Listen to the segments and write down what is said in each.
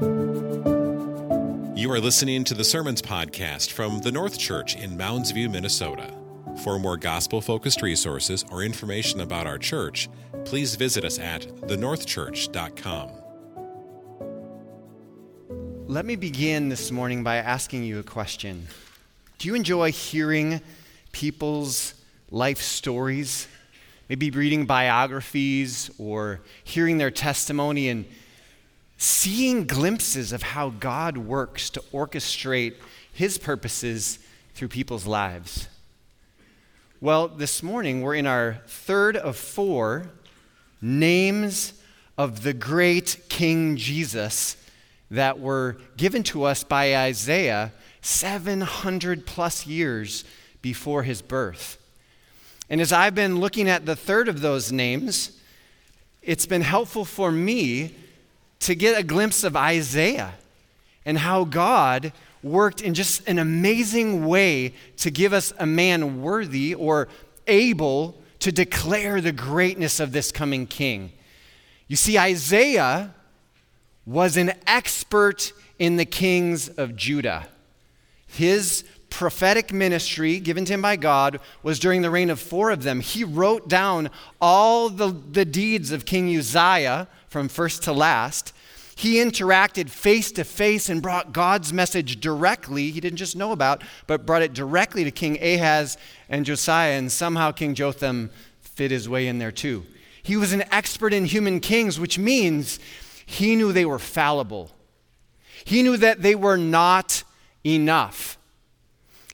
You are listening to the Sermons Podcast from the North Church in Mounds View, Minnesota. For more gospel focused resources or information about our church, please visit us at thenorthchurch.com. Let me begin this morning by asking you a question. Do you enjoy hearing people's life stories? Maybe reading biographies or hearing their testimony and seeing glimpses of how God works to orchestrate his purposes through people's lives. Well, this morning we're in our third of four names of the great King Jesus that were given to us by Isaiah 700 plus years before his birth. And as I've been looking at the third of those names, it's been helpful for me to get a glimpse of Isaiah and how God worked in just an amazing way to give us a man worthy or able to declare the greatness of this coming king. You see, Isaiah was an expert in the kings of Judah. His prophetic ministry given to him by God was during the reign of four of them. He wrote down all the, the deeds of King Uzziah from first to last. He interacted face to face and brought God's message directly, he didn't just know about, but brought it directly to King Ahaz and Josiah, and somehow King Jotham fit his way in there too. He was an expert in human kings, which means he knew they were fallible. He knew that they were not enough.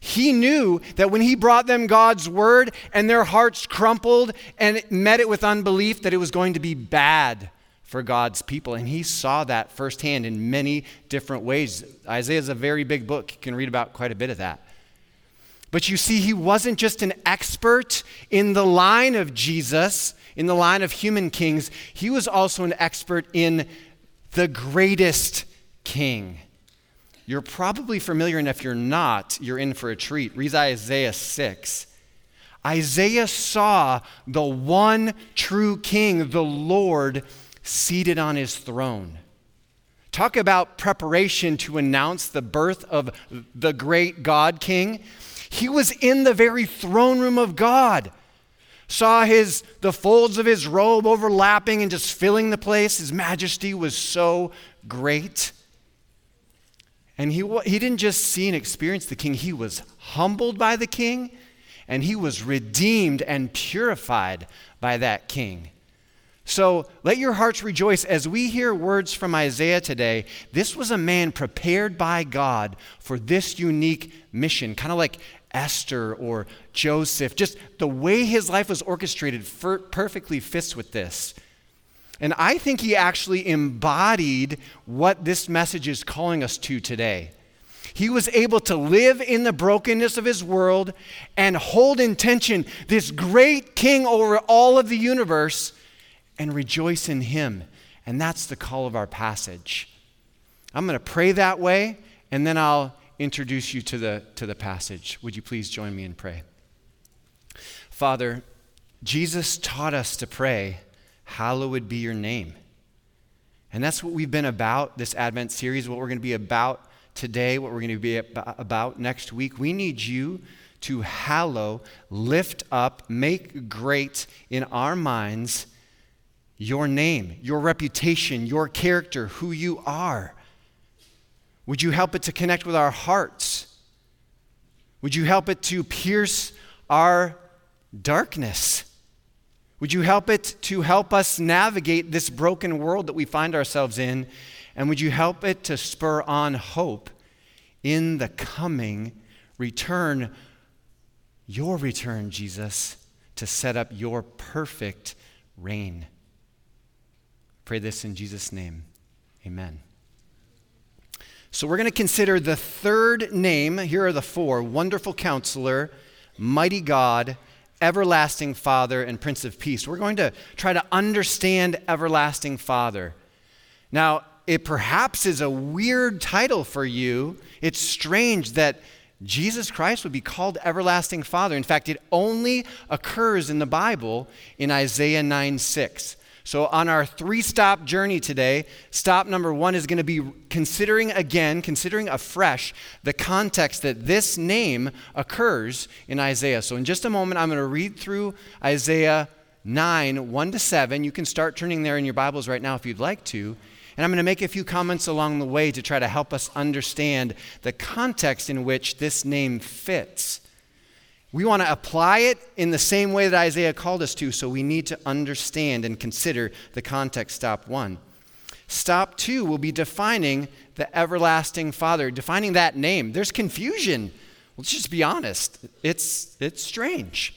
He knew that when he brought them God's word and their hearts crumpled and met it with unbelief, that it was going to be bad for God's people. And he saw that firsthand in many different ways. Isaiah is a very big book. You can read about quite a bit of that. But you see, he wasn't just an expert in the line of Jesus, in the line of human kings, he was also an expert in the greatest king. You're probably familiar, and if you're not, you're in for a treat. Read Isaiah 6. Isaiah saw the one true king, the Lord seated on his throne. Talk about preparation to announce the birth of the great God King. He was in the very throne room of God. Saw his the folds of his robe overlapping and just filling the place. His majesty was so great. And he, he didn't just see and experience the king, he was humbled by the king, and he was redeemed and purified by that king. So let your hearts rejoice as we hear words from Isaiah today. This was a man prepared by God for this unique mission, kind of like Esther or Joseph. Just the way his life was orchestrated perfectly fits with this. And I think he actually embodied what this message is calling us to today. He was able to live in the brokenness of his world and hold in tension this great king over all of the universe and rejoice in Him. And that's the call of our passage. I'm going to pray that way, and then I'll introduce you to the, to the passage. Would you please join me in pray? Father, Jesus taught us to pray, Hallowed be your name. And that's what we've been about this Advent series, what we're going to be about today, what we're going to be about next week. We need you to hallow, lift up, make great in our minds your name, your reputation, your character, who you are. Would you help it to connect with our hearts? Would you help it to pierce our darkness? Would you help it to help us navigate this broken world that we find ourselves in? And would you help it to spur on hope in the coming return, your return, Jesus, to set up your perfect reign? Pray this in Jesus' name. Amen. So we're going to consider the third name. Here are the four Wonderful Counselor, Mighty God, Everlasting Father, and Prince of Peace. We're going to try to understand Everlasting Father. Now, it perhaps is a weird title for you. It's strange that Jesus Christ would be called Everlasting Father. In fact, it only occurs in the Bible in Isaiah 9 6. So, on our three stop journey today, stop number one is going to be considering again, considering afresh the context that this name occurs in Isaiah. So, in just a moment, I'm going to read through Isaiah 9, 1 to 7. You can start turning there in your Bibles right now if you'd like to. And I'm going to make a few comments along the way to try to help us understand the context in which this name fits. We want to apply it in the same way that Isaiah called us to, so we need to understand and consider the context. Stop one. Stop two will be defining the everlasting Father, defining that name. There's confusion. Let's just be honest. It's, it's strange,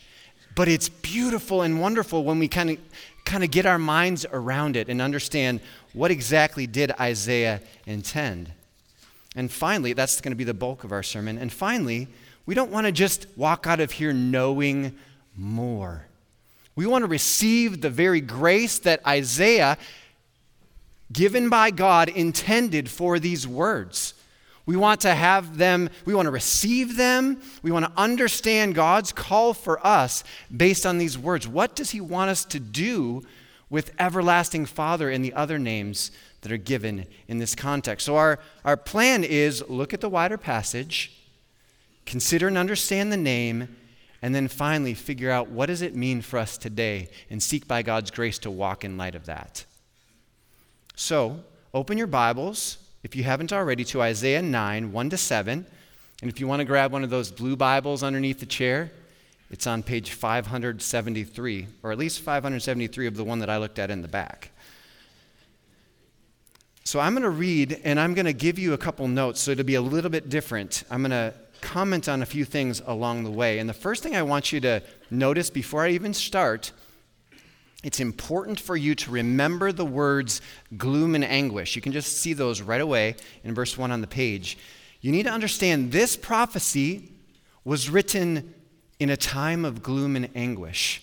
but it's beautiful and wonderful when we kind of kind of get our minds around it and understand what exactly did Isaiah intend. And finally, that's going to be the bulk of our sermon. And finally, we don't want to just walk out of here knowing more. We want to receive the very grace that Isaiah, given by God, intended for these words. We want to have them, we want to receive them. We want to understand God's call for us based on these words. What does He want us to do with Everlasting Father and the other names that are given in this context? So, our, our plan is look at the wider passage, consider and understand the name, and then finally figure out what does it mean for us today and seek by God's grace to walk in light of that. So, open your Bibles if you haven't already, to Isaiah 9, 1 to 7. And if you want to grab one of those blue Bibles underneath the chair, it's on page 573, or at least 573 of the one that I looked at in the back. So I'm going to read and I'm going to give you a couple notes so it'll be a little bit different. I'm going to comment on a few things along the way. And the first thing I want you to notice before I even start it's important for you to remember the words gloom and anguish. You can just see those right away in verse 1 on the page. You need to understand this prophecy was written in a time of gloom and anguish.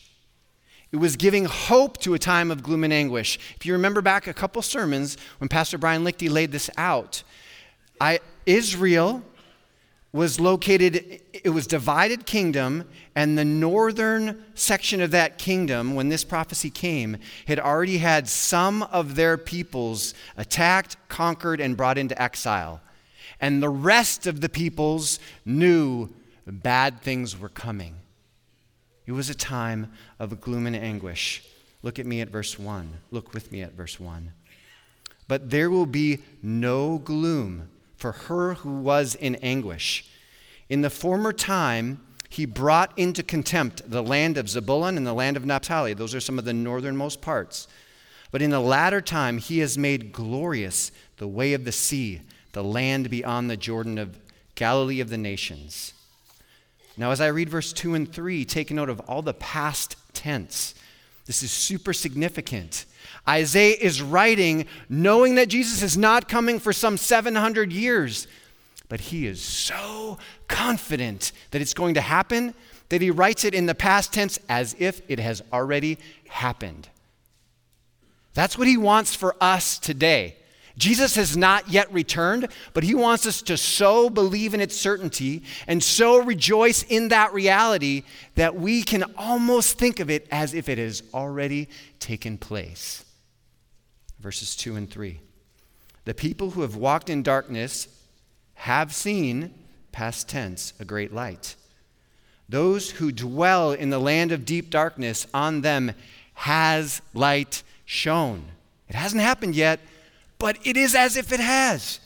It was giving hope to a time of gloom and anguish. If you remember back a couple sermons when Pastor Brian Lichty laid this out, I, Israel was located, it was divided kingdom, and the northern section of that kingdom, when this prophecy came, had already had some of their peoples attacked, conquered, and brought into exile. And the rest of the peoples knew bad things were coming. It was a time of gloom and anguish. Look at me at verse 1. Look with me at verse 1. But there will be no gloom for her who was in anguish. In the former time, he brought into contempt the land of Zebulun and the land of Naphtali. Those are some of the northernmost parts. But in the latter time, he has made glorious the way of the sea, the land beyond the Jordan of Galilee of the nations. Now, as I read verse 2 and 3, take note of all the past tense. This is super significant. Isaiah is writing knowing that Jesus is not coming for some 700 years, but he is so confident that it's going to happen that he writes it in the past tense as if it has already happened. That's what he wants for us today. Jesus has not yet returned, but he wants us to so believe in its certainty and so rejoice in that reality that we can almost think of it as if it has already taken place verses 2 and 3. The people who have walked in darkness have seen, past tense, a great light. Those who dwell in the land of deep darkness, on them has light shone. It hasn't happened yet, but it is as if it has.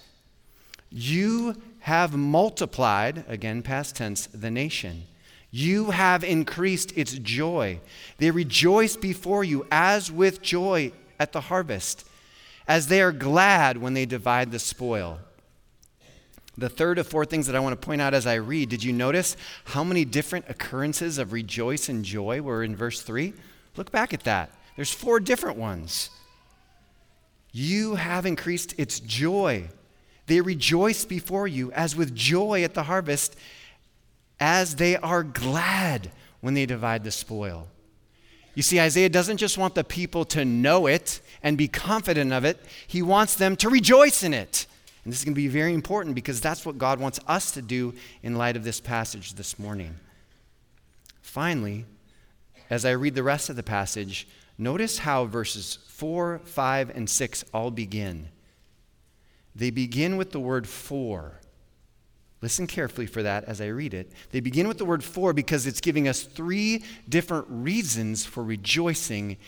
You have multiplied, again, past tense, the nation. You have increased its joy. They rejoice before you as with joy at the harvest, as they are glad when they divide the spoil. The third of four things that I want to point out as I read, did you notice how many different occurrences of rejoice and joy were in verse 3? Look back at that. There's four different ones. You have increased its joy. They rejoice before you as with joy at the harvest, as they are glad when they divide the spoil. You see, Isaiah doesn't just want the people to know it and be confident of it, he wants them to rejoice in it. And this is going to be very important because that's what God wants us to do in light of this passage this morning. Finally, as I read the rest of the passage, Notice how verses 4, 5, and 6 all begin. They begin with the word for. Listen carefully for that as I read it. They begin with the word for because it's giving us three different reasons for rejoicing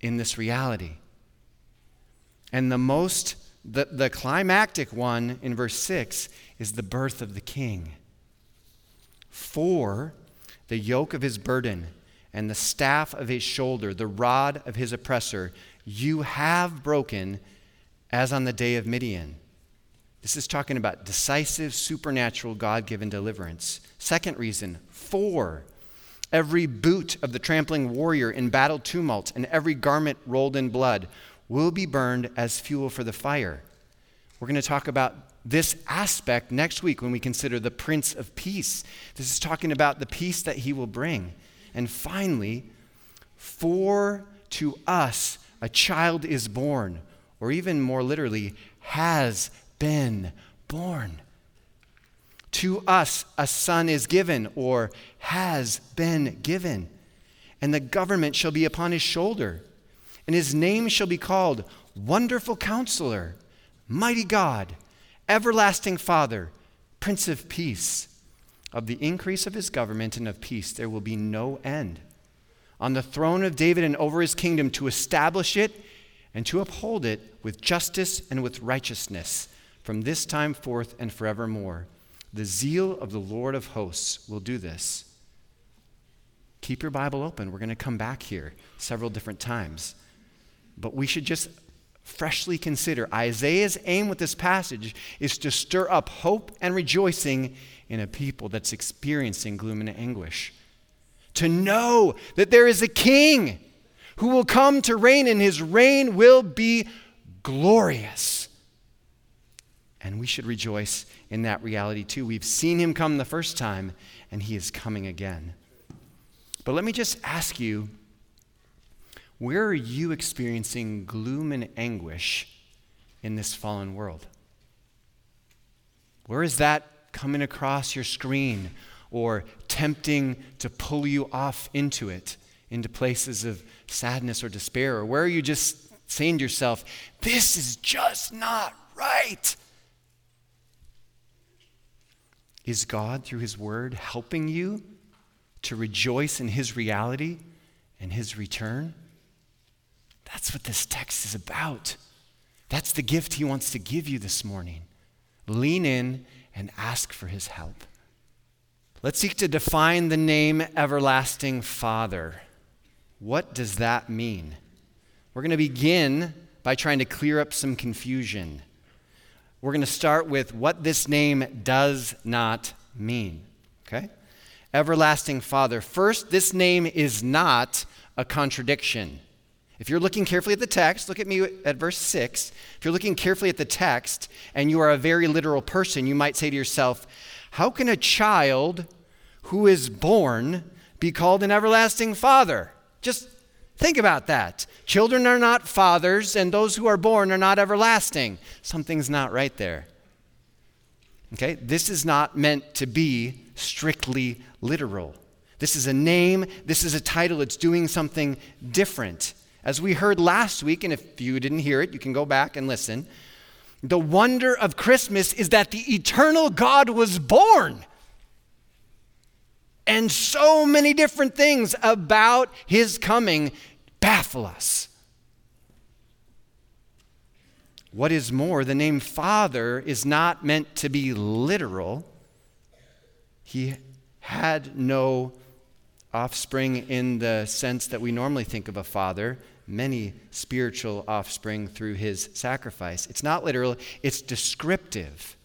in this reality. And the most, the, the climactic one in verse 6 is the birth of the king. For the yoke of his burden and the staff of his shoulder, the rod of his oppressor, you have broken as on the day of Midian. This is talking about decisive, supernatural, God given deliverance. Second reason, for every boot of the trampling warrior in battle tumult and every garment rolled in blood will be burned as fuel for the fire. We're going to talk about this aspect next week when we consider the Prince of Peace. This is talking about the peace that he will bring. And finally, for to us a child is born, or even more literally, has been born. To us a son is given, or has been given, and the government shall be upon his shoulder, and his name shall be called Wonderful Counselor, Mighty God, Everlasting Father, Prince of Peace. Of the increase of his government and of peace, there will be no end. On the throne of David and over his kingdom, to establish it and to uphold it with justice and with righteousness from this time forth and forevermore. The zeal of the Lord of hosts will do this. Keep your Bible open. We're going to come back here several different times. But we should just freshly consider Isaiah's aim with this passage is to stir up hope and rejoicing in a people that's experiencing gloom and anguish. To know that there is a king who will come to reign, and his reign will be glorious. And we should rejoice in that reality too. We've seen him come the first time, and he is coming again. But let me just ask you where are you experiencing gloom and anguish in this fallen world? Where is that coming across your screen or tempting to pull you off into it, into places of sadness or despair? Or where are you just saying to yourself, this is just not right? Is God, through His Word, helping you to rejoice in His reality and His return? That's what this text is about. That's the gift He wants to give you this morning. Lean in and ask for his help. Let's seek to define the name Everlasting Father. What does that mean? We're going to begin by trying to clear up some confusion. We're going to start with what this name does not mean. Okay? Everlasting Father. First, this name is not a contradiction. If you're looking carefully at the text, look at me at verse 6. If you're looking carefully at the text and you are a very literal person, you might say to yourself, How can a child who is born be called an everlasting father? Just think about that. Children are not fathers, and those who are born are not everlasting. Something's not right there. Okay? This is not meant to be strictly literal. This is a name, this is a title, it's doing something different. As we heard last week, and if you didn't hear it, you can go back and listen. The wonder of Christmas is that the eternal God was born. And so many different things about his coming baffle us. What is more, the name Father is not meant to be literal. He had no offspring in the sense that we normally think of a father many spiritual offspring through his sacrifice. It's not literal, it's descriptive.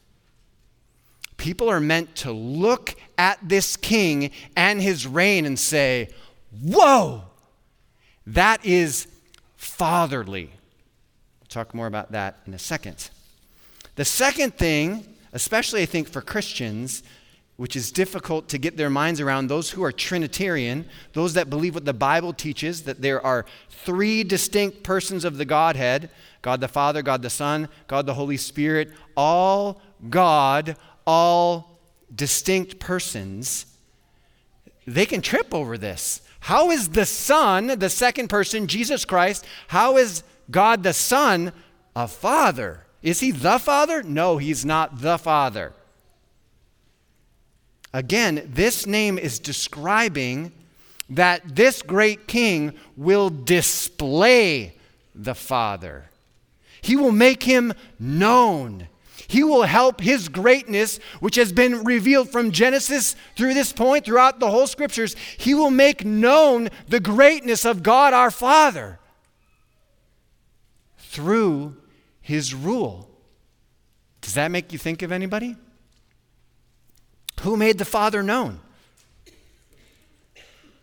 People are meant to look at this king and his reign and say, Whoa, that is fatherly. We'll talk more about that in a second. The second thing, especially I think for Christians, which is difficult to get their minds around, those who are Trinitarian, those that believe what the Bible teaches, that there are three distinct persons of the Godhead God the Father, God the Son, God the Holy Spirit, all God, all distinct persons, they can trip over this. How is the Son, the second person, Jesus Christ, how is God the Son a Father? Is he the Father? No, he's not the Father. Again, this name is describing that this great king will display the Father. He will make him known. He will help his greatness, which has been revealed from Genesis through this point, throughout the whole scriptures. He will make known the greatness of God our Father through his rule. Does that make you think of anybody? Who made the Father known?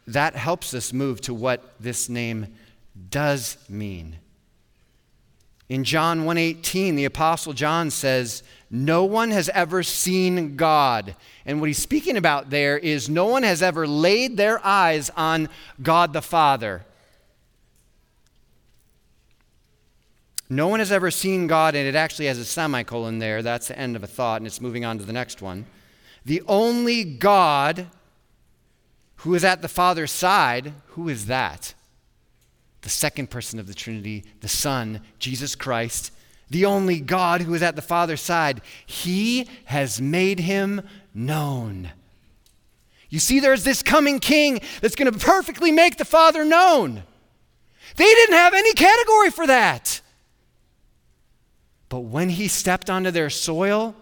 That helps us move to what this name does mean. In John 1:18, the apostle John says, "No one has ever seen God." And what he's speaking about there is no one has ever laid their eyes on God the Father. No one has ever seen God, and it actually has a semicolon there. That's the end of a thought, and it's moving on to the next one. The only God who is at the Father's side, who is that? The second person of the Trinity, the Son, Jesus Christ, the only God who is at the Father's side. He has made him known. You see, there's this coming king that's going to perfectly make the Father known. They didn't have any category for that. But when he stepped onto their soil,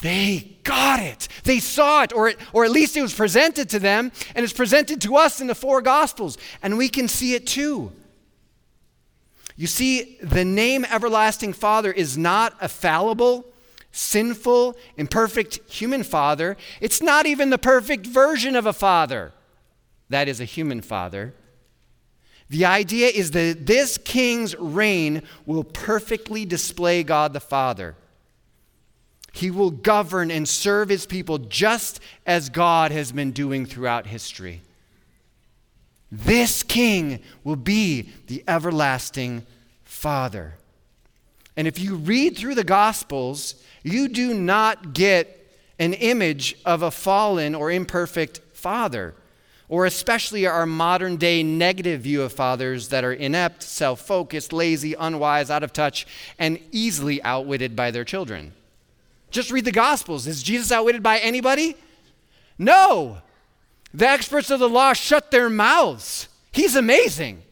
they got it. They saw it, or, it, or at least it was presented to them, and it's presented to us in the four Gospels, and we can see it too. You see, the name Everlasting Father is not a fallible, sinful, imperfect human father. It's not even the perfect version of a father. That is a human father. The idea is that this king's reign will perfectly display God the Father. He will govern and serve his people just as God has been doing throughout history. This king will be the everlasting Father. And if you read through the Gospels, you do not get an image of a fallen or imperfect father, or especially our modern day negative view of fathers that are inept, self focused, lazy, unwise, out of touch, and easily outwitted by their children. Just read the Gospels. Is Jesus outwitted by anybody? No. The experts of the law shut their mouths. He's amazing.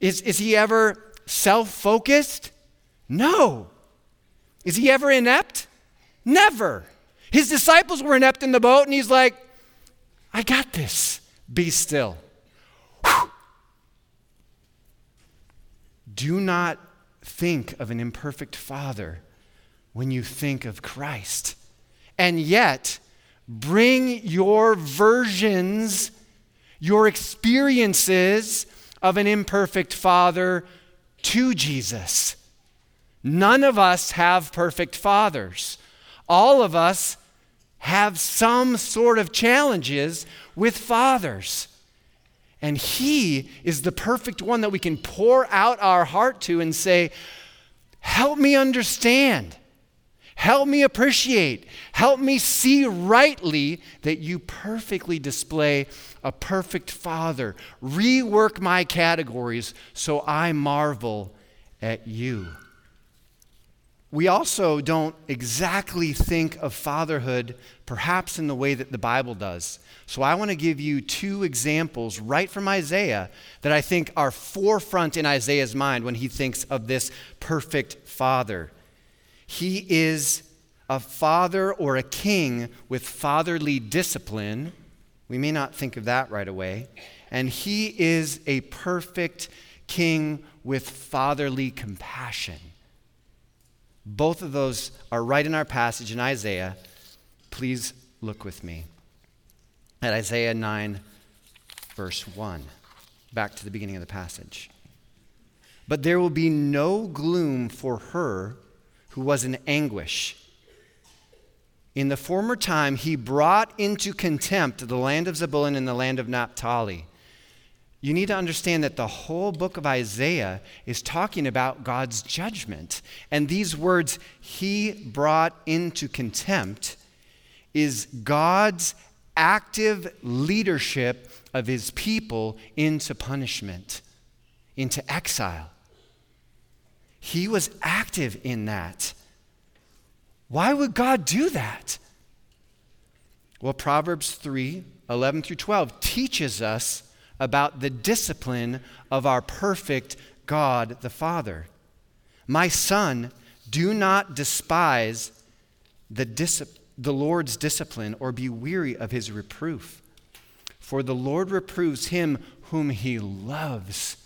Is, is he ever self focused? No. Is he ever inept? Never. His disciples were inept in the boat, and he's like, I got this. Be still. Whew. Do not think of an imperfect father when you think of Christ. And yet, bring your versions, your experiences of an imperfect father to Jesus. None of us have perfect fathers. All of us have some sort of challenges with fathers. And He is the perfect one that we can pour out our heart to and say, Help me understand. Help me appreciate. Help me see rightly that you perfectly display a perfect Father. Rework my categories so I marvel at you. We also don't exactly think of fatherhood perhaps in the way that the Bible does. So I want to give you two examples right from Isaiah that I think are forefront in Isaiah's mind when he thinks of this perfect father. He is a father or a king with fatherly discipline. We may not think of that right away. And he is a perfect king with fatherly compassion. Both of those are right in our passage in Isaiah. Please look with me at Isaiah 9, verse 1. Back to the beginning of the passage. But there will be no gloom for her who was in anguish. In the former time, he brought into contempt the land of Zebulun and the land of Naphtali. You need to understand that the whole book of Isaiah is talking about God's judgment. And these words, he brought into contempt, is God's active leadership of his people into punishment, into exile. He was active in that. Why would God do that? Well, Proverbs 3 11 through 12 teaches us about the discipline of our perfect God the Father. My son, do not despise the, the Lord's discipline or be weary of his reproof. For the Lord reproves him whom he loves,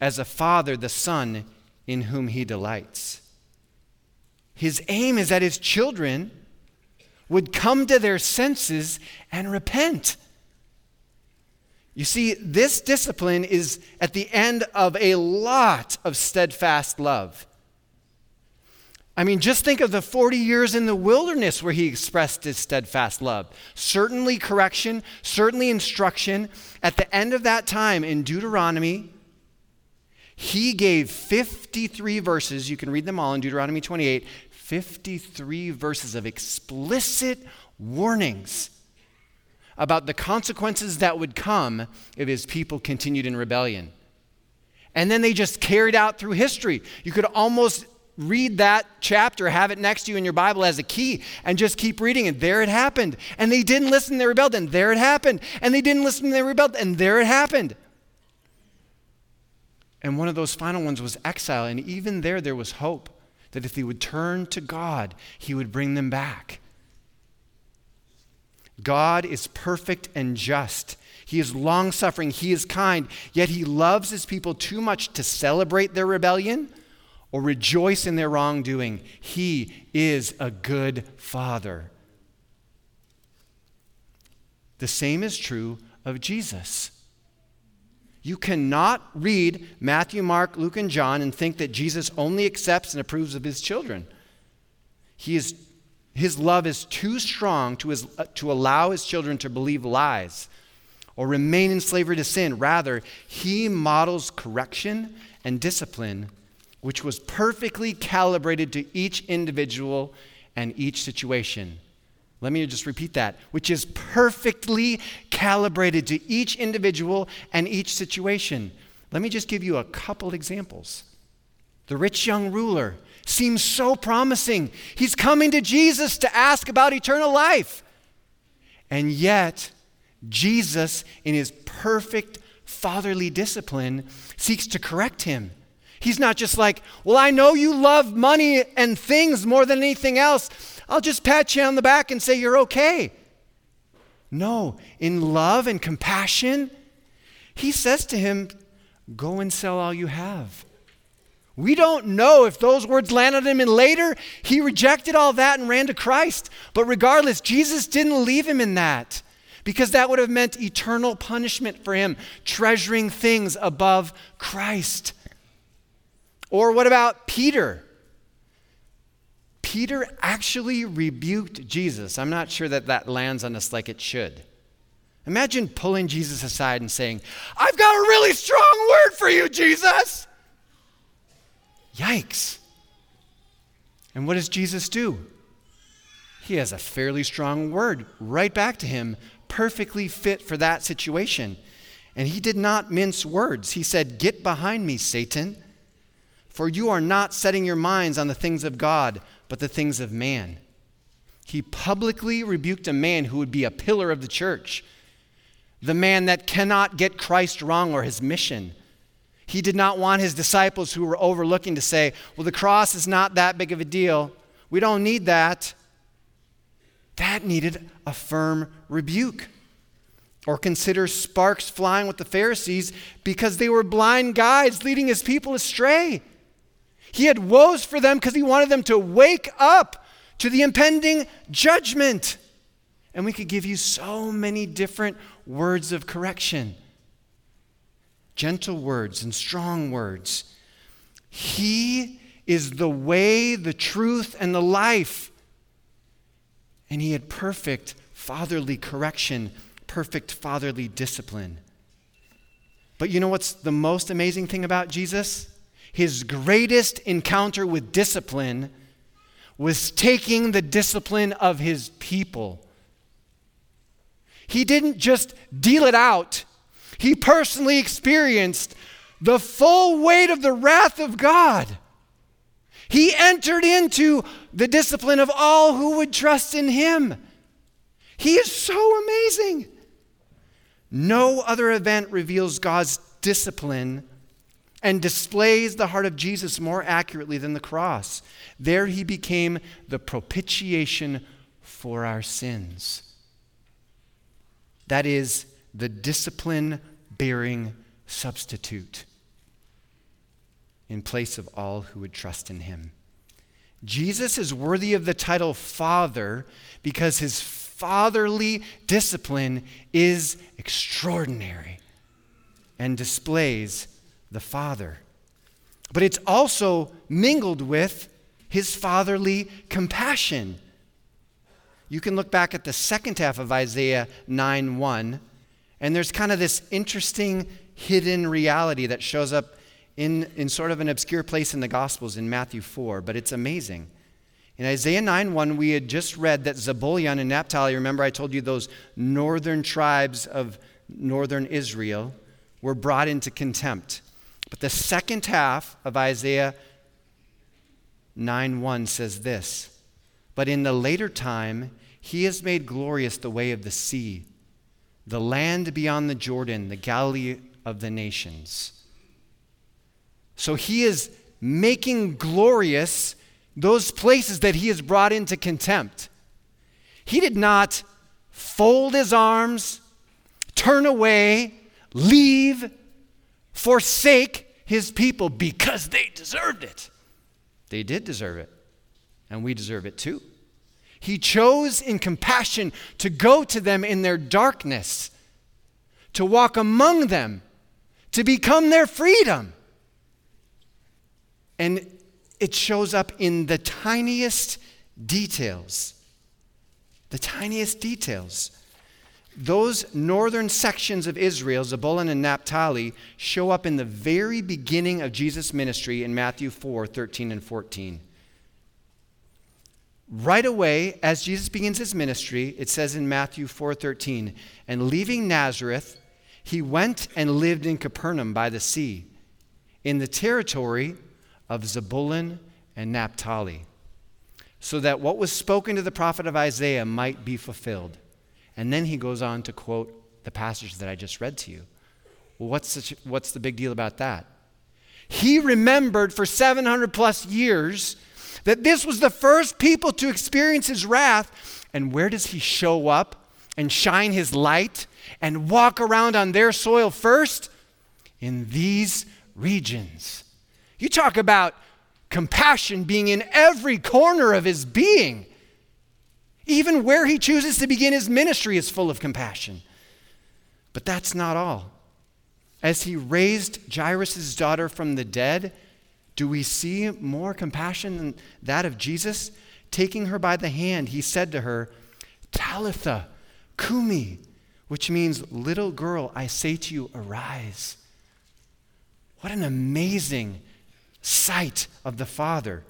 as a father the son in whom he delights. His aim is that his children would come to their senses and repent. You see, this discipline is at the end of a lot of steadfast love. I mean, just think of the 40 years in the wilderness where he expressed his steadfast love. Certainly correction, certainly instruction. At the end of that time in Deuteronomy, he gave 53 verses. You can read them all in Deuteronomy 28 53 verses of explicit warnings about the consequences that would come if his people continued in rebellion. And then they just carried out through history. You could almost read that chapter, have it next to you in your Bible as a key, and just keep reading it. There it happened. And they didn't listen, they rebelled, and there it happened. And they didn't listen, they rebelled, and there it happened. And one of those final ones was exile. And even there, there was hope that if they would turn to God, He would bring them back. God is perfect and just. He is long suffering. He is kind. Yet He loves His people too much to celebrate their rebellion or rejoice in their wrongdoing. He is a good Father. The same is true of Jesus. You cannot read Matthew, Mark, Luke, and John and think that Jesus only accepts and approves of his children. He is, his love is too strong to, his, uh, to allow his children to believe lies or remain in slavery to sin. Rather, he models correction and discipline, which was perfectly calibrated to each individual and each situation. Let me just repeat that, which is perfectly calibrated to each individual and each situation. Let me just give you a couple examples. The rich young ruler seems so promising. He's coming to Jesus to ask about eternal life. And yet, Jesus, in his perfect fatherly discipline, seeks to correct him. He's not just like, Well, I know you love money and things more than anything else. I'll just pat you on the back and say you're okay. No, in love and compassion, he says to him, Go and sell all you have. We don't know if those words landed him, and later he rejected all that and ran to Christ. But regardless, Jesus didn't leave him in that because that would have meant eternal punishment for him, treasuring things above Christ. Or what about Peter? Peter actually rebuked Jesus. I'm not sure that that lands on us like it should. Imagine pulling Jesus aside and saying, I've got a really strong word for you, Jesus. Yikes. And what does Jesus do? He has a fairly strong word right back to him, perfectly fit for that situation. And he did not mince words. He said, Get behind me, Satan. For you are not setting your minds on the things of God, but the things of man. He publicly rebuked a man who would be a pillar of the church, the man that cannot get Christ wrong or his mission. He did not want his disciples who were overlooking to say, Well, the cross is not that big of a deal. We don't need that. That needed a firm rebuke. Or consider sparks flying with the Pharisees because they were blind guides leading his people astray. He had woes for them because he wanted them to wake up to the impending judgment. And we could give you so many different words of correction gentle words and strong words. He is the way, the truth, and the life. And he had perfect fatherly correction, perfect fatherly discipline. But you know what's the most amazing thing about Jesus? His greatest encounter with discipline was taking the discipline of his people. he didn't just deal it out, he personally experienced the full weight of the wrath of God. He entered into the discipline of all who would trust in him. He is so amazing. No other event reveals God's discipline and displays the heart of Jesus more accurately than the cross. There he became the propitiation for our sins. That is the discipline bearing substitute in place of all who would trust in him. Jesus is worthy of the title Father because his fatherly discipline is extraordinary and displays the Father. But it's also mingled with his fatherly compassion. You can look back at the second half of Isaiah 9 1, and there's kind of this interesting hidden reality that shows up in, in sort of an obscure place in the Gospels in Matthew 4, but it's amazing. In Isaiah 9 1, we had just read that Zebulun and Naphtali, remember I told you those northern tribes of northern Israel, were brought into contempt. But the second half of Isaiah 9 1 says this But in the later time, he has made glorious the way of the sea, the land beyond the Jordan, the Galilee of the nations. So he is making glorious those places that he has brought into contempt. He did not fold his arms, turn away, leave, forsake his people because they deserved it. They did deserve it, and we deserve it too. He chose in compassion to go to them in their darkness, to walk among them, to become their freedom. And it shows up in the tiniest details. The tiniest details. Those northern sections of Israel, Zebulun and Naphtali, show up in the very beginning of Jesus' ministry in Matthew 4 13 and 14. Right away, as Jesus begins his ministry, it says in Matthew 4 13, and leaving Nazareth, he went and lived in Capernaum by the sea, in the territory of Zebulun and Naphtali, so that what was spoken to the prophet of Isaiah might be fulfilled. And then he goes on to quote the passage that I just read to you. Well, what's, what's the big deal about that? He remembered for 700 plus years that this was the first people to experience his wrath. And where does he show up and shine his light and walk around on their soil first? In these regions. You talk about compassion being in every corner of his being. Even where he chooses to begin his ministry is full of compassion. But that's not all. As he raised Jairus' daughter from the dead, do we see more compassion than that of Jesus? Taking her by the hand, he said to her, Talitha, Cumi, which means, little girl, I say to you, arise. What an amazing sight of the Father.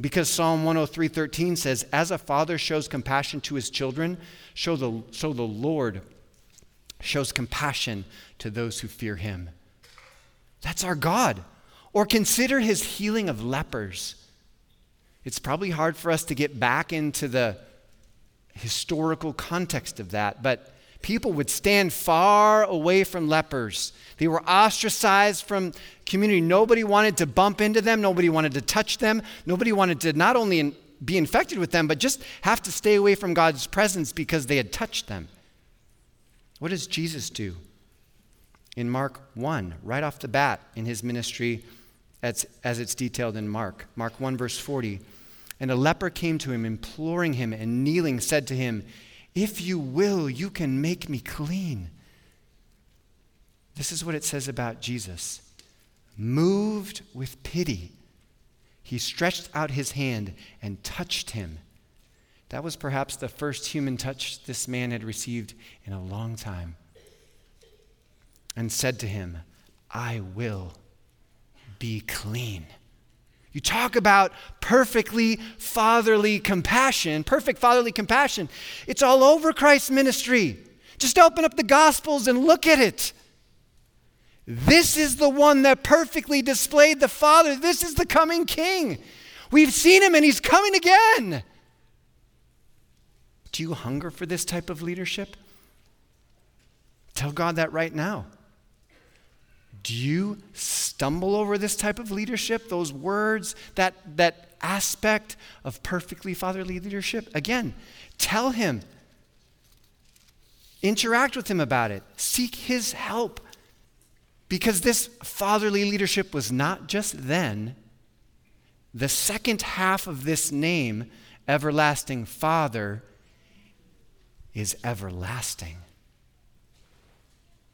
Because Psalm 103:13 says, "As a father shows compassion to his children, so the, so the Lord shows compassion to those who fear him." That's our God. Or consider his healing of lepers. It's probably hard for us to get back into the historical context of that, but people would stand far away from lepers. They were ostracized from community. Nobody wanted to bump into them, nobody wanted to touch them, nobody wanted to not only be infected with them, but just have to stay away from God's presence because they had touched them. What does Jesus do? In Mark 1, right off the bat in his ministry, as, as it's detailed in Mark. Mark 1, verse 40. And a leper came to him, imploring him, and kneeling said to him, if you will, you can make me clean. This is what it says about Jesus. Moved with pity, he stretched out his hand and touched him. That was perhaps the first human touch this man had received in a long time. And said to him, I will be clean. You talk about perfectly fatherly compassion, perfect fatherly compassion. It's all over Christ's ministry. Just open up the Gospels and look at it. This is the one that perfectly displayed the Father. This is the coming King. We've seen him and he's coming again. Do you hunger for this type of leadership? Tell God that right now. Do you stumble over this type of leadership, those words, that, that aspect of perfectly fatherly leadership? Again, tell him. Interact with him about it. Seek his help. Because this fatherly leadership was not just then, the second half of this name, Everlasting Father, is everlasting.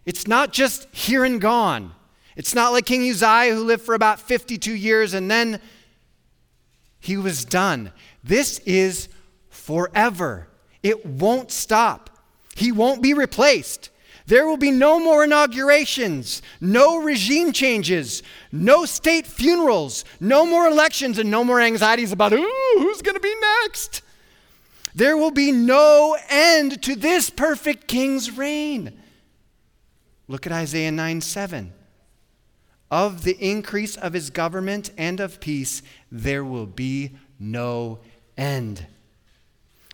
It's not just here and gone. It's not like King Uzziah who lived for about 52 years and then he was done. This is forever. It won't stop. He won't be replaced. There will be no more inaugurations, no regime changes, no state funerals, no more elections, and no more anxieties about Ooh, who's going to be next. There will be no end to this perfect king's reign. Look at Isaiah 9 7. Of the increase of his government and of peace, there will be no end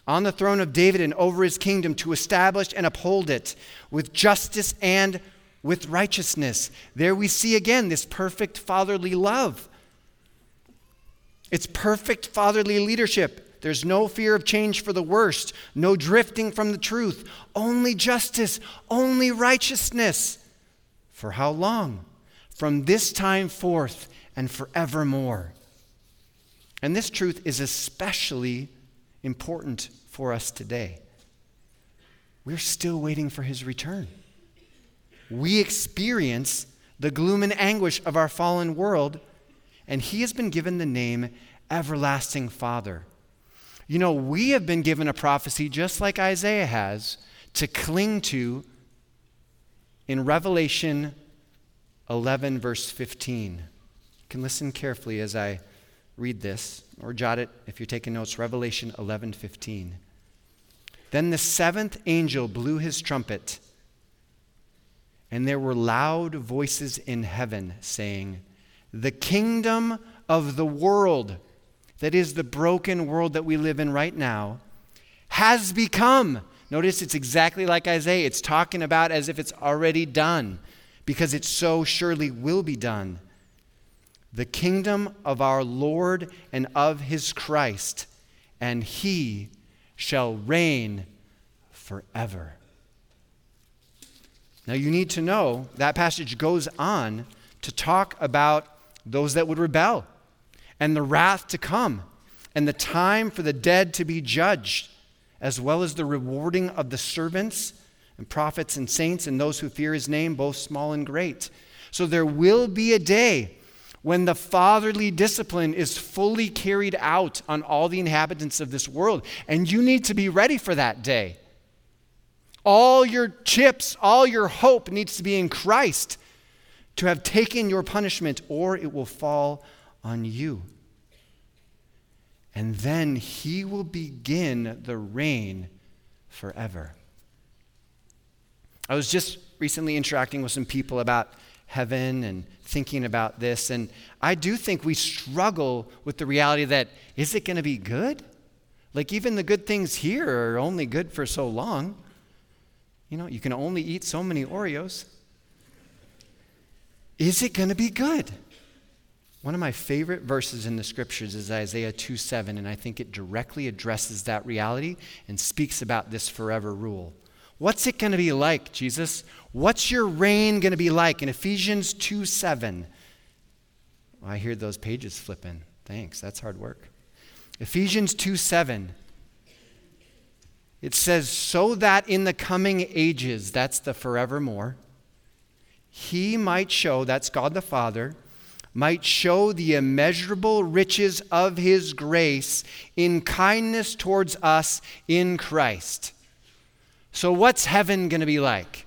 on the throne of David and over his kingdom to establish and uphold it with justice and with righteousness. There we see again this perfect fatherly love. It's perfect fatherly leadership. There's no fear of change for the worst, no drifting from the truth, only justice, only righteousness. For how long? From this time forth and forevermore. And this truth is especially important for us today. We're still waiting for his return. We experience the gloom and anguish of our fallen world, and he has been given the name Everlasting Father. You know, we have been given a prophecy just like Isaiah has to cling to in Revelation 11, verse 15. You can listen carefully as I read this or jot it if you're taking notes revelation 11:15 then the seventh angel blew his trumpet and there were loud voices in heaven saying the kingdom of the world that is the broken world that we live in right now has become. Notice it's exactly like Isaiah. It's talking about as if it's already done because it so surely will be done the kingdom of our Lord and of his Christ, and he shall reign forever. Now, you need to know that passage goes on to talk about those that would rebel and the wrath to come and the time for the dead to be judged, as well as the rewarding of the servants and prophets and saints and those who fear his name, both small and great. So there will be a day when the fatherly discipline is fully carried out on all the inhabitants of this world. And you need to be ready for that day. All your chips, all your hope needs to be in Christ to have taken your punishment, or it will fall on you. And then he will begin the reign forever. I was just recently interacting with some people about heaven and thinking about this. And I do think we struggle with the reality that is it going to be good? Like, even the good things here are only good for so long. You know, you can only eat so many Oreos. Is it going to be good? One of my favorite verses in the scriptures is Isaiah 2 7, and I think it directly addresses that reality and speaks about this forever rule. What's it going to be like, Jesus? What's your reign going to be like? In Ephesians 2 7. Well, I hear those pages flipping. Thanks, that's hard work. Ephesians 2 7. It says, So that in the coming ages, that's the forevermore, he might show, that's God the Father, might show the immeasurable riches of his grace in kindness towards us in Christ. So, what's heaven going to be like?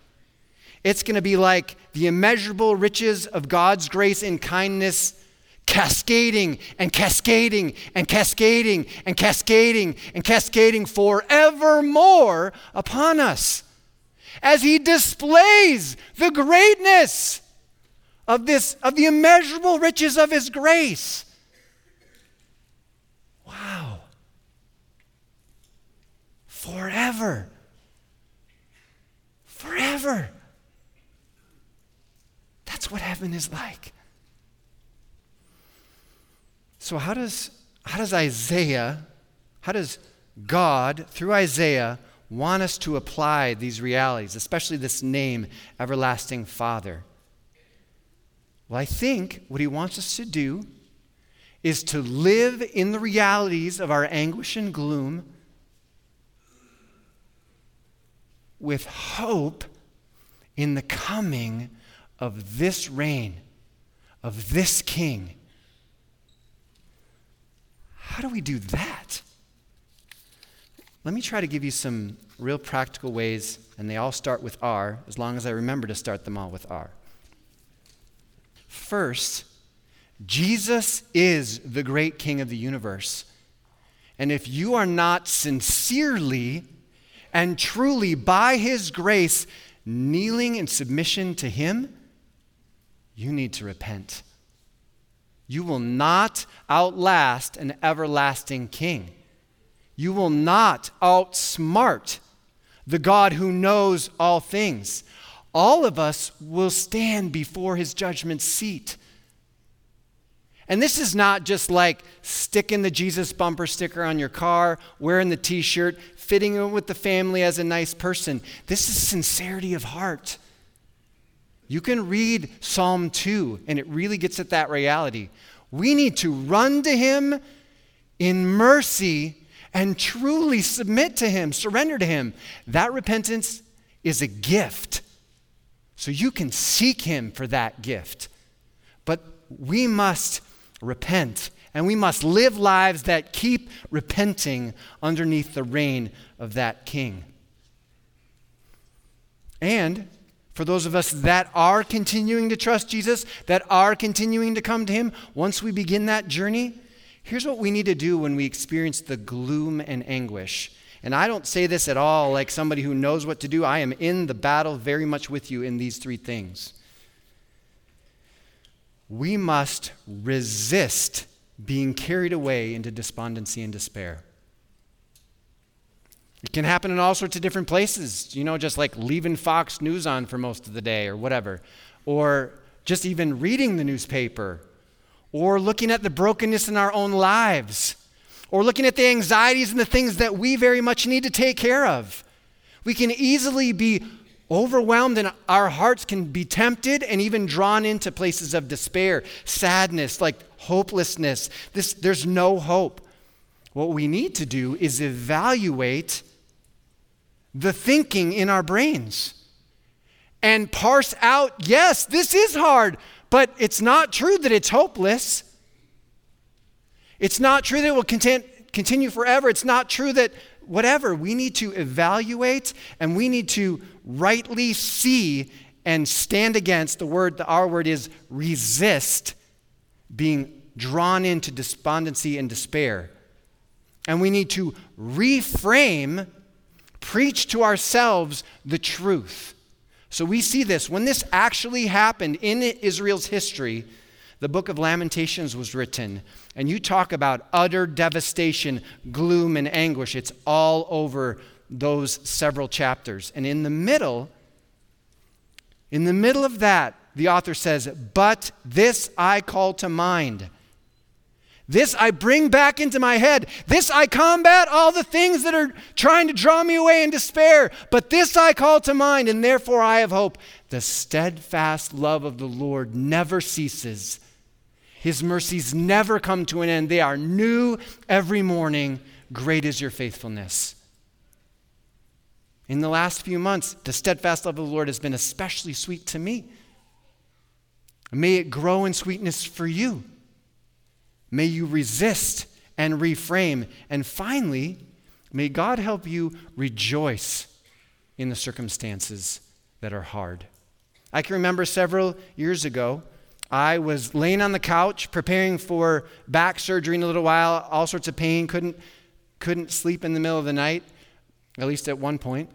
It's going to be like the immeasurable riches of God's grace and kindness cascading and cascading and cascading and cascading and cascading forevermore upon us. as he displays the greatness of this of the immeasurable riches of his grace. Wow. Forever. Forever. That's what heaven is like. So how does how does Isaiah, how does God through Isaiah want us to apply these realities, especially this name, Everlasting Father? Well, I think what he wants us to do is to live in the realities of our anguish and gloom with hope in the coming of this reign, of this king. How do we do that? Let me try to give you some real practical ways, and they all start with R, as long as I remember to start them all with R. First, Jesus is the great King of the universe. And if you are not sincerely and truly, by His grace, kneeling in submission to Him, you need to repent. You will not outlast an everlasting king. You will not outsmart the God who knows all things. All of us will stand before his judgment seat. And this is not just like sticking the Jesus bumper sticker on your car, wearing the t shirt, fitting in with the family as a nice person. This is sincerity of heart. You can read Psalm 2, and it really gets at that reality. We need to run to Him in mercy and truly submit to Him, surrender to Him. That repentance is a gift. So you can seek Him for that gift. But we must repent, and we must live lives that keep repenting underneath the reign of that King. And for those of us that are continuing to trust Jesus, that are continuing to come to Him, once we begin that journey, here's what we need to do when we experience the gloom and anguish. And I don't say this at all like somebody who knows what to do. I am in the battle very much with you in these three things. We must resist being carried away into despondency and despair. It can happen in all sorts of different places, you know, just like leaving Fox News on for most of the day or whatever, or just even reading the newspaper, or looking at the brokenness in our own lives, or looking at the anxieties and the things that we very much need to take care of. We can easily be overwhelmed and our hearts can be tempted and even drawn into places of despair, sadness, like hopelessness. This, there's no hope. What we need to do is evaluate the thinking in our brains and parse out yes, this is hard, but it's not true that it's hopeless. It's not true that it will content, continue forever. It's not true that whatever. We need to evaluate and we need to rightly see and stand against the word, the, our word is resist being drawn into despondency and despair. And we need to reframe preach to ourselves the truth. So we see this. When this actually happened in Israel's history, the book of Lamentations was written. And you talk about utter devastation, gloom, and anguish. It's all over those several chapters. And in the middle, in the middle of that, the author says, But this I call to mind. This I bring back into my head. This I combat all the things that are trying to draw me away in despair. But this I call to mind, and therefore I have hope. The steadfast love of the Lord never ceases. His mercies never come to an end. They are new every morning. Great is your faithfulness. In the last few months, the steadfast love of the Lord has been especially sweet to me. May it grow in sweetness for you. May you resist and reframe. And finally, may God help you rejoice in the circumstances that are hard. I can remember several years ago, I was laying on the couch preparing for back surgery in a little while, all sorts of pain, couldn't, couldn't sleep in the middle of the night, at least at one point.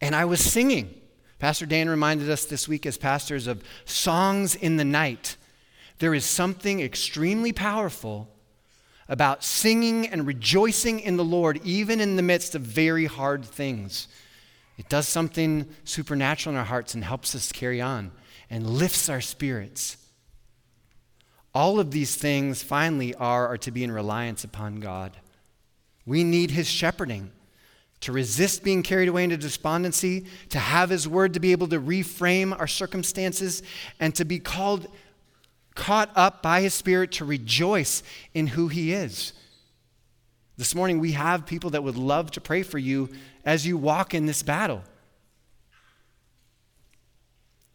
And I was singing. Pastor Dan reminded us this week as pastors of songs in the night. There is something extremely powerful about singing and rejoicing in the Lord, even in the midst of very hard things. It does something supernatural in our hearts and helps us carry on and lifts our spirits. All of these things, finally, are, are to be in reliance upon God. We need His shepherding to resist being carried away into despondency, to have His word to be able to reframe our circumstances, and to be called, caught up by His Spirit to rejoice in who He is. This morning, we have people that would love to pray for you as you walk in this battle.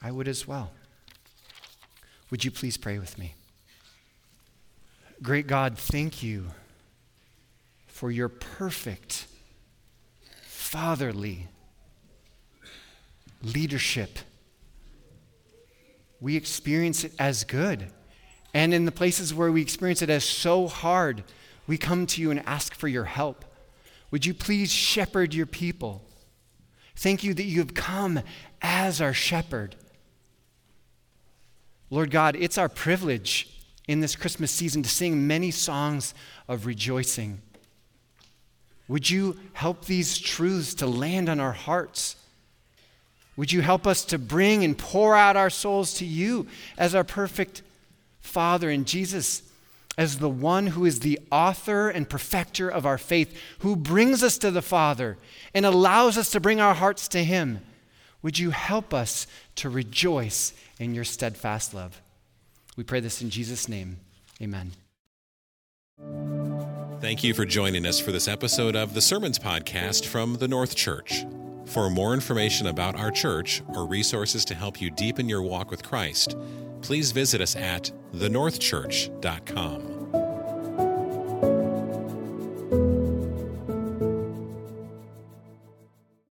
I would as well. Would you please pray with me? Great God, thank you for your perfect, fatherly leadership. We experience it as good. And in the places where we experience it as so hard, we come to you and ask for your help. Would you please shepherd your people? Thank you that you have come as our shepherd. Lord God, it's our privilege in this Christmas season to sing many songs of rejoicing. Would you help these truths to land on our hearts? Would you help us to bring and pour out our souls to you as our perfect Father and Jesus as the one who is the author and perfecter of our faith, who brings us to the Father and allows us to bring our hearts to Him? Would you help us to rejoice in your steadfast love? We pray this in Jesus' name. Amen. Thank you for joining us for this episode of the Sermons Podcast from the North Church. For more information about our church or resources to help you deepen your walk with Christ, please visit us at thenorthchurch.com.